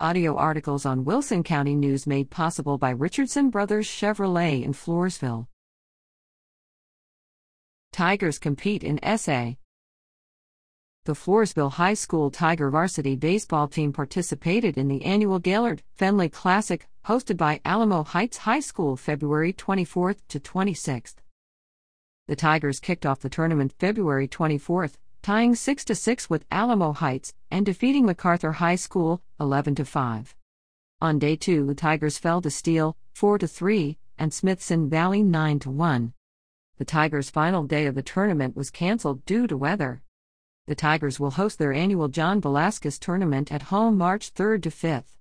Audio articles on Wilson County News made possible by Richardson Brothers Chevrolet in Floresville. Tigers compete in SA. The Floresville High School Tiger varsity baseball team participated in the annual Gaylord Fenley Classic, hosted by Alamo Heights High School February 24 to 26. The Tigers kicked off the tournament February 24, tying 6 6 with Alamo Heights and defeating MacArthur High School 11 5. On day 2, the Tigers fell to Steele 4 3 and Smithson Valley 9 1. The Tigers' final day of the tournament was canceled due to weather. The Tigers will host their annual John Velasquez tournament at home March 3 to 5.